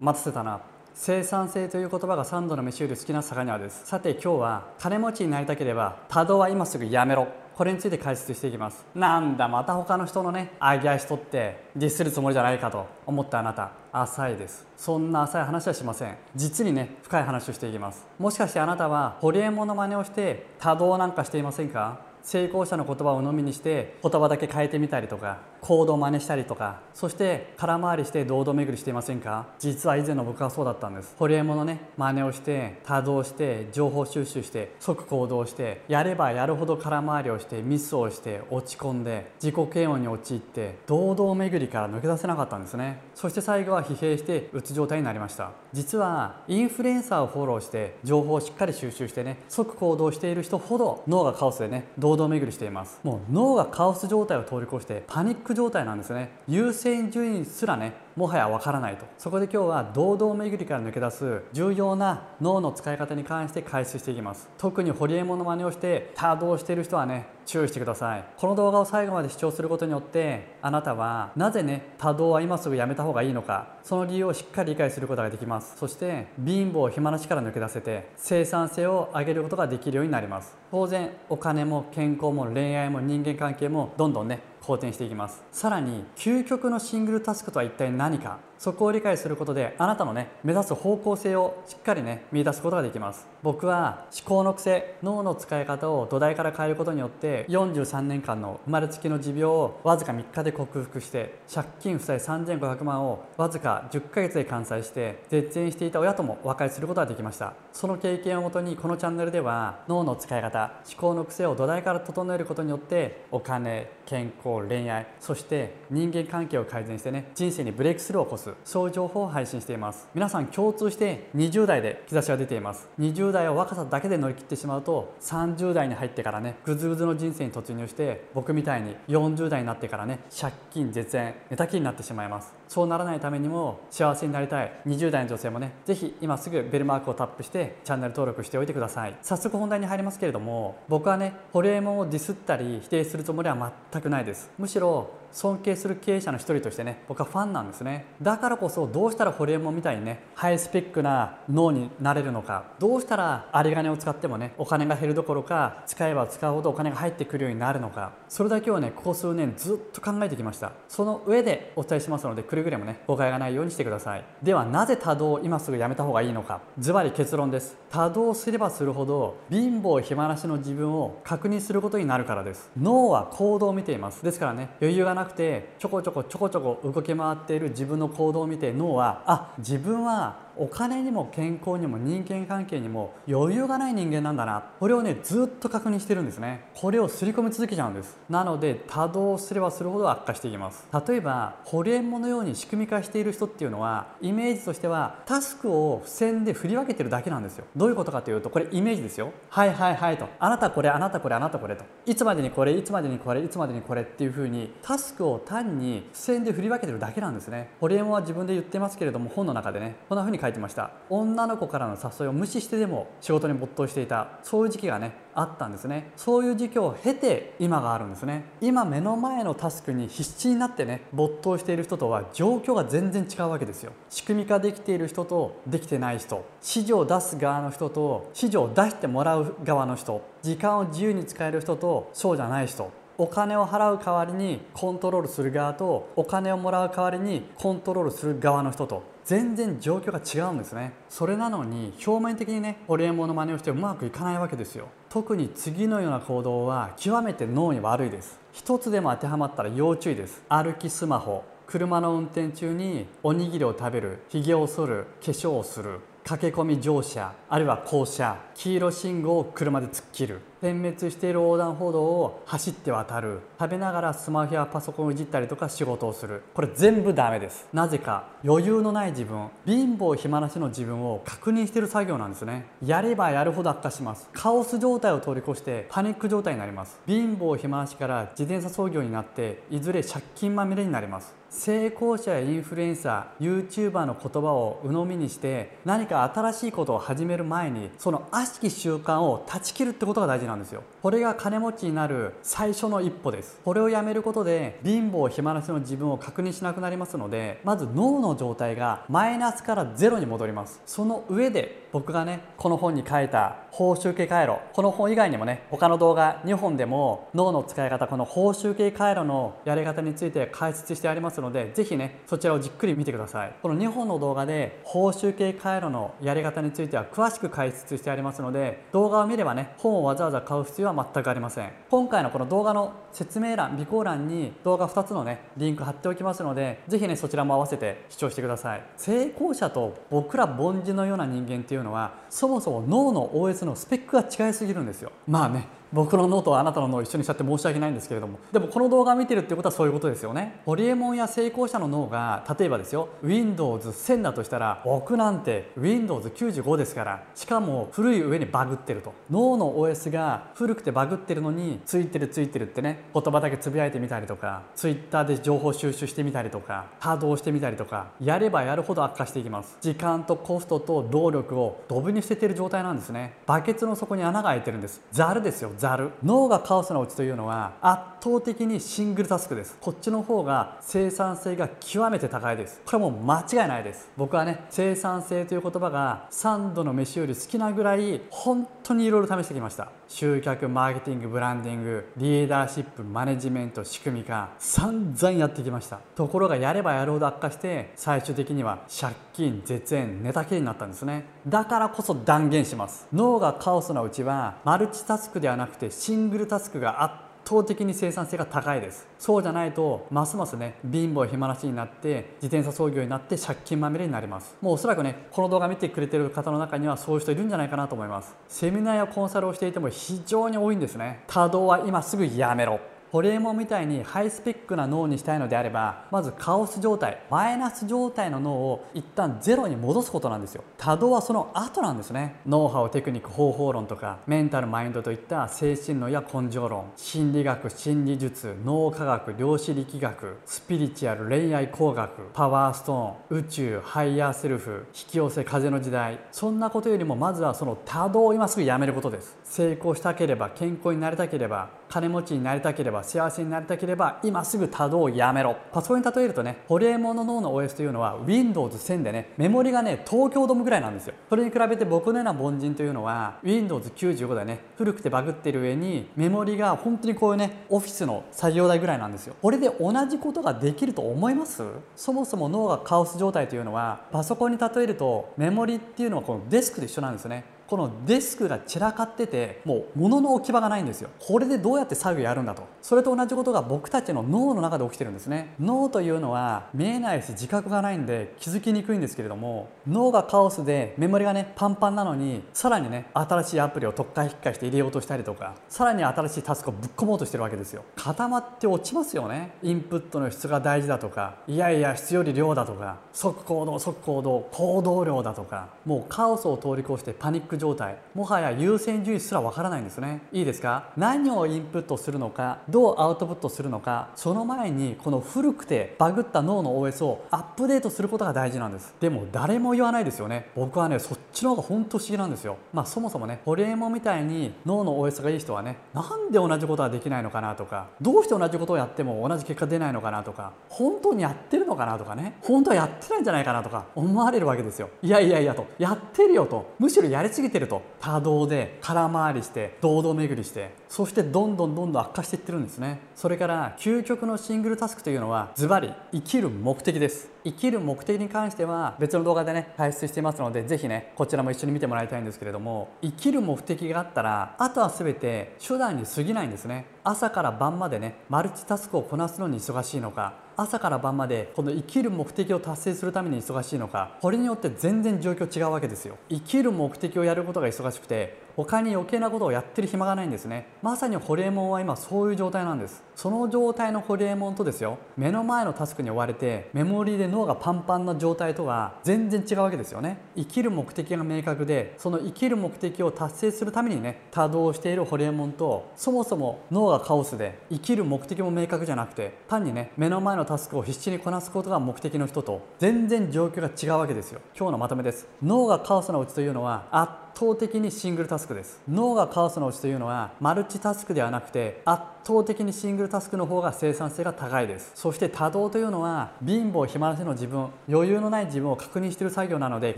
待たせたな。生産性という言葉が3度の飯より好きな魚です。さて今日は金持ちになりたければ多動は今すぐやめろ。これについて解説していきます。なんだまた他の人のねあげ足取ってディスるつもりじゃないかと思ったあなた。浅いです。そんな浅い話はしません。実にね深い話をしていきます。もしかしてあなたはホリエモンの真似をして多動なんかしていませんか？成功者の言葉を飲みにして言葉だけ変えてみたりとか行動を真似したりとかそして空回りして堂々巡りしていませんか？実は以前の僕はそうだったんです。ホリエモのね真似をして多動して情報収集して即行動してやればやるほど空回りをしてミスをして落ち込んで自己嫌悪に陥って堂々巡りから抜け出せなかったんですね。そして最後は疲弊してうつ状態になりました。実はインフルエンサーをフォローして情報をしっかり収集してね即行動している人ほど脳がカオスでね堂々巡りしています。もう脳がカオス状態を通り越してパニック状態なんですね。優先順位すらねもはやわからないと。そこで今日は堂々巡りから抜け出す重要な脳の使い方に関して解説していきます。特にホリエモンの真似をして多動している人はね注意してください。この動画を最後まで視聴することによってあなたはなぜね多動は今すぐやめた方がいいのかその理由をしっかり理解することができます。そして貧乏暇なしから抜け出せて生産性を上げることができるようになります。当然お金も健康も恋愛も人間関係もどんどんね好転していきます。さらに究極のシングルタスクとは一体何か？そこを理解することであなたのね目指す方向性をしっかりね見出すことができます。僕は思考の癖脳の使い方を土台から変えることによって43年間の生まれつきの持病をわずか3日で克服して借金負債3500万をわずか10ヶ月で完済して絶縁していた親とも和解することができました。その経験をもとにこのチャンネルでは脳の使い方思考の癖を土台から整えることによってお金健康恋愛そして人間関係を改善してね人生にブレイクスルーを起こす。そういう情報を配信しています。皆さん共通して20代で兆しが出ています。20代を若さだけで乗り切ってしまうと30代に入ってからねぐずぐずの人生に突入して僕みたいに40代になってからね借金絶縁寝たきりになってしまいます。そうならないためにも幸せになりたい。20代の女性もね是非今すぐベルマークをタップしてチャンネル登録しておいてください。早速本題に入りますけれども僕はねホリエモンをディスったり否定するつもりは全くないです。むしろ尊敬する経営者の一人としてね僕はファンなんですね。だからこそどうしたらホリエモンみたいにねハイスペックな脳になれるのか。どうしたら有り金を使ってもねお金が減るどころか使えば使うほどお金が入ってくるようになるのか。それだけをねここ数年ずっと考えてきました。その上でお伝えしますのでれぐれもね誤解がないようにしてください。ではなぜ多動を今すぐやめた方がいいのか。ズバリ結論です。多動すればするほど貧乏暇なしの自分を確認することになるからです。脳は行動を見ています。ですからね余裕がなくてちょこちょこちょこちょこ動き回っている自分の行動を見て脳はあ自分はお金にも健康にも人間関係にも余裕がない人間なんだな。これをねずっと確認してるんですね。これを刷り込み続けちゃうんです。なので多動すればするほど悪化していきます。例えばホリエモンのように仕組み化している人っていうのはイメージとしてはタスクを付箋で振り分けてるだけなんですよ。どういうことかというとこれイメージですよ。はいはいはいと。あなたこれあなたこれあなたこれと。いつまでにこれいつまでにこれいつまでにこれっていう風にタスクを単に付箋で振り分けてるだけなんですね。ホリエモンは自分で言ってますけれども本の中でねこんな風に書いてました。女の子からの誘いを無視してでも仕事に没頭していた。そういう時期がねあったんですね。そういう時期を経て今があるんですね。今目の前のタスクに必死になってね没頭している人とは状況が全然違うわけですよ。仕組み化できている人とできてない人。指示を出す側の人と指示を出してもらう側の人。時間を自由に使える人とそうじゃない人。お金を払う代わりにコントロールする側とお金をもらう代わりにコントロールする側の人と。全然状況が違うんですね。それなのに表面的にねホリエモンの真似をしてうまくいかないわけですよ。特に次のような行動は極めて脳に悪いです。一つでも当てはまったら要注意です。歩きスマホ。車の運転中におにぎりを食べる。ひげを剃る。化粧をする。駆け込み乗車あるいは降車黄色信号を車で突っ切る。点滅している横断歩道を走って渡る。食べながらスマホやパソコンをいじったりとか仕事をする。これ全部ダメです。なぜか余裕のない自分貧乏暇なしの自分を確認してる作業なんですね。やればやるほど悪化します。カオス状態を通り越してパニック状態になります。貧乏暇なしから自転車操業になっていずれ借金まみれになります。成功者やインフルエンサー YouTuber の言葉を鵜呑みにして何か新しいことを始める前にその悪しき習慣を断ち切るってことが大事なんですよ。これが金持ちになる最初の一歩です。これをやめることで貧乏暇なしの自分を確認しなくなりますのでまず脳の状態がマイナスからゼロに戻ります。その上で僕がねこの本に書いた報酬系回路この本以外にもね他の動画2本でも脳の使い方この報酬系回路のやり方について解説してありますますのでぜひねそちらをじっくり見てください。この2本の動画で報酬系回路のやり方については詳しく解説してありますので動画を見ればね本をわざわざ買う必要は全くありません。今回のこの動画の説明欄備考欄に動画2つのねリンク貼っておきますのでぜひねそちらも合わせて視聴してください。成功者と僕ら凡人のような人間っていうのはそもそも脳の OS のスペックが違いすぎるんですよ。まあね僕の脳とあなたの脳を一緒にしちゃって申し訳ないんですけれども。でもこの動画を見てるってことはそういうことですよね。ホリエモンや成功者の脳が例えばですよ Windows1000 だとしたら僕なんて Windows95 ですからしかも古い上にバグってると。脳の OS が古くてバグってるのについてるついてるってね言葉だけつぶやいてみたりとか Twitter で情報収集してみたりとか稼働してみたりとかやればやるほど悪化していきます。時間とコストと労力をドブに捨ててる状態なんですね。バケツの底に穴が開いてるんです。ザルですよ。ザル脳がカオスなうちというのは圧倒的にシングルタスクです。こっちの方が生産性が極めて高いです。これはもう間違いないです。僕はね生産性という言葉が3度の飯より好きなぐらい本当にいろいろ試してきました。集客マーケティングブランディングリーダーシップマネジメント仕組み化散々やってきました。ところがやればやるほど悪化して最終的には借金絶縁寝たきりになったんですね。だからこそ断言します。脳がカオスなうちはマルチタスクではなくてシングルタスクがあって倒的に生産性が高いです。そうじゃないとますますね貧乏暇なしになって自転車操業になって借金まみれになります。もうおそらくねこの動画見てくれてる方の中にはそういう人いるんじゃないかなと思います。セミナーやコンサルをしていても非常に多いんですね。多動は今すぐやめろ。ホリエモンみたいにハイスペックな脳にしたいのであればまずカオス状態マイナス状態の脳を一旦ゼロに戻すことなんですよ。多動はその後なんですね。ノウハウテクニック方法論とかメンタルマインドといった精神論や根性論。心理学心理術脳科学量子力学スピリチュアル恋愛工学パワーストーン宇宙ハイヤーセルフ引き寄せ風の時代。そんなことよりもまずはその多動を今すぐやめることです。成功したければ健康になりたければ金持ちになりたければ幸せになりたければ今すぐ多動をやめろ。パソコンに例えるとねホリエモンの脳の OS というのは Windows1000 でねメモリがね東京ドームぐらいなんですよ。それに比べて僕のような凡人というのは Windows95 でね古くてバグってる上にメモリが本当にこういうねオフィスの作業台ぐらいなんですよ。これで同じことができると思います？そもそも脳がカオス状態というのはパソコンに例えるとメモリっていうのはこのデスクと一緒なんですよね。このデスクが散らかっててもう物の置き場がないんですよ。これでどうやって作業やるんだと。それと同じことが僕たちの脳の中で起きてるんですね。脳というのは見えないし自覚がないんで気づきにくいんですけれども脳がカオスでメモリがねパンパンなのにさらにね新しいアプリを特化引っかして入れようとしたりとかさらに新しいタスクをぶっ込もうとしてるわけですよ。固まって落ちますよね。インプットの質が大事だとかいやいや質より量だとか即行動即行動行動量だとかもうカオスを通り越してパニック状態もはや優先順位すらわからないんですね。いいですか？何をインプットするのかどうアウトプットするのかその前にこの古くてバグった脳の OS をアップデートすることが大事なんです。でも誰も言わないですよね。僕はねそっちの方が本当不思議なんですよ。まあそもそもねホリエモンみたいに脳の OS がいい人はねなんで同じことができないのかなとかどうして同じことをやっても同じ結果出ないのかなとか本当にやってるのかなとかね本当はやってないんじゃないかなとか思われるわけですよ。いやいやいやとやってるよとむしろやりすぎてると多動で空回りして堂々巡りしてそしてどんどんどんどん悪化していってるんですね。それから究極のシングルタスクというのはズバリ生きる目的です。生きる目的に関しては別の動画でね解説していますのでぜひねこちらも一緒に見てもらいたいんですけれども生きる目的があったらあとは全て手段に過ぎないんですね。朝から晩までねマルチタスクをこなすのに忙しいのか朝から晩までこの生きる目的を達成するために忙しいのかこれによって全然状況違うわけですよ。生きる目的をやることが忙しくて他に余計なことをやってる暇がないんですね。まさにホリエモンは今そういう状態なんです。その状態のホリエモンとですよ。目の前のタスクに追われてメモリーで脳がパンパンな状態とは全然違うわけですよね。生きる目的が明確でその生きる目的を達成するためにね多動しているホリエモンとそもそも脳がカオスで生きる目的も明確じゃなくて単にね目の前のタスクを必死にこなすことが目的の人と全然状況が違うわけですよ。今日のまとめです。脳がカオスなうちというのは倒的にシングルタスクです。脳がカオスのうちというのはマルチタスクではなくて圧倒的にシングルタスクの方が生産性が高いです。そして多動というのは貧乏暇なしの自分余裕のない自分を確認している作業なので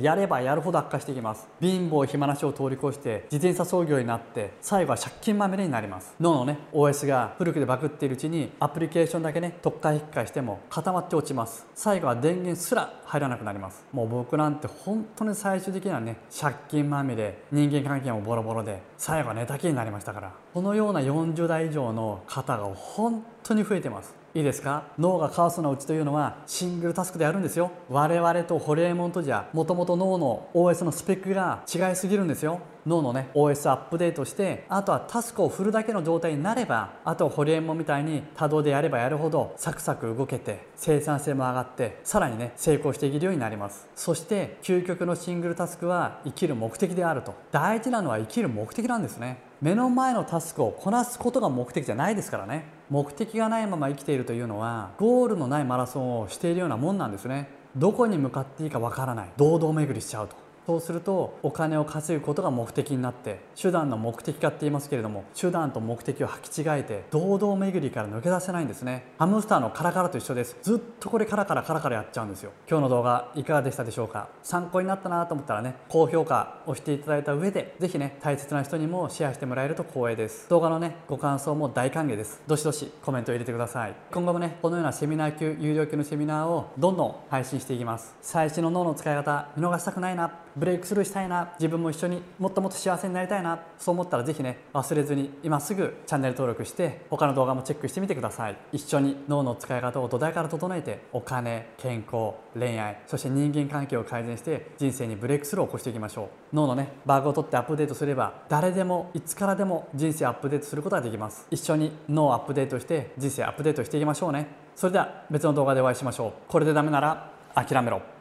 やればやるほど悪化していきます。貧乏暇なしを通り越して自転車操業になって最後は借金まみれになります。脳のね OS が古くでバグっているうちにアプリケーションだけね特化引っかしても固まって落ちます。最後は電源すら入らなくなります。もう僕なんて本当に最終的にはね借金まみれ人間関係もボロボロで最後は寝たきりになりましたから。このような40代以上の方が本当に増えてます。いいですか？脳がカオスなうちというのはシングルタスクでやるんですよ。我々とホリエモンとじゃもともと脳の OS のスペックが違いすぎるんですよ。脳のね OS アップデートしてあとはタスクを振るだけの状態になればあとホリエモンみたいに多動でやればやるほどサクサク動けて生産性も上がってさらにね成功していけるようになります。そして究極のシングルタスクは生きる目的であると。大事なのは生きる目的なんですね。目の前のタスクをこなすことが目的じゃないですからね。目的がないまま生きているというのはゴールのないマラソンをしているようなもんなんですね。どこに向かっていいかわからない。堂々巡りしちゃうと。そうするとお金を稼ぐことが目的になって手段の目的化って言いますけれども手段と目的を履き違えて堂々巡りから抜け出せないんですね。ハムスターのカラカラと一緒です。ずっとこれカラカラカラカラやっちゃうんですよ。今日の動画いかがでしたでしょうか？参考になったなと思ったらね高評価をしていただいた上でぜひね大切な人にもシェアしてもらえると光栄です。動画のねご感想も大歓迎です。どしどしコメントを入れてください。今後もねこのようなセミナー級有料級のセミナーをどんどん配信していきます。最新の脳の使い方見逃したくないな。ブレイクスルーしたいな自分も一緒にもっともっと幸せになりたいなそう思ったらぜひね忘れずに今すぐチャンネル登録して他の動画もチェックしてみてください。一緒に脳の使い方を土台から整えてお金健康恋愛そして人間関係を改善して人生にブレイクスルーを起こしていきましょう。脳のねバグを取ってアップデートすれば誰でもいつからでも人生アップデートすることができます。一緒に脳をアップデートして人生アップデートしていきましょうね。それでは別の動画でお会いしましょう。これでダメなら諦めろ。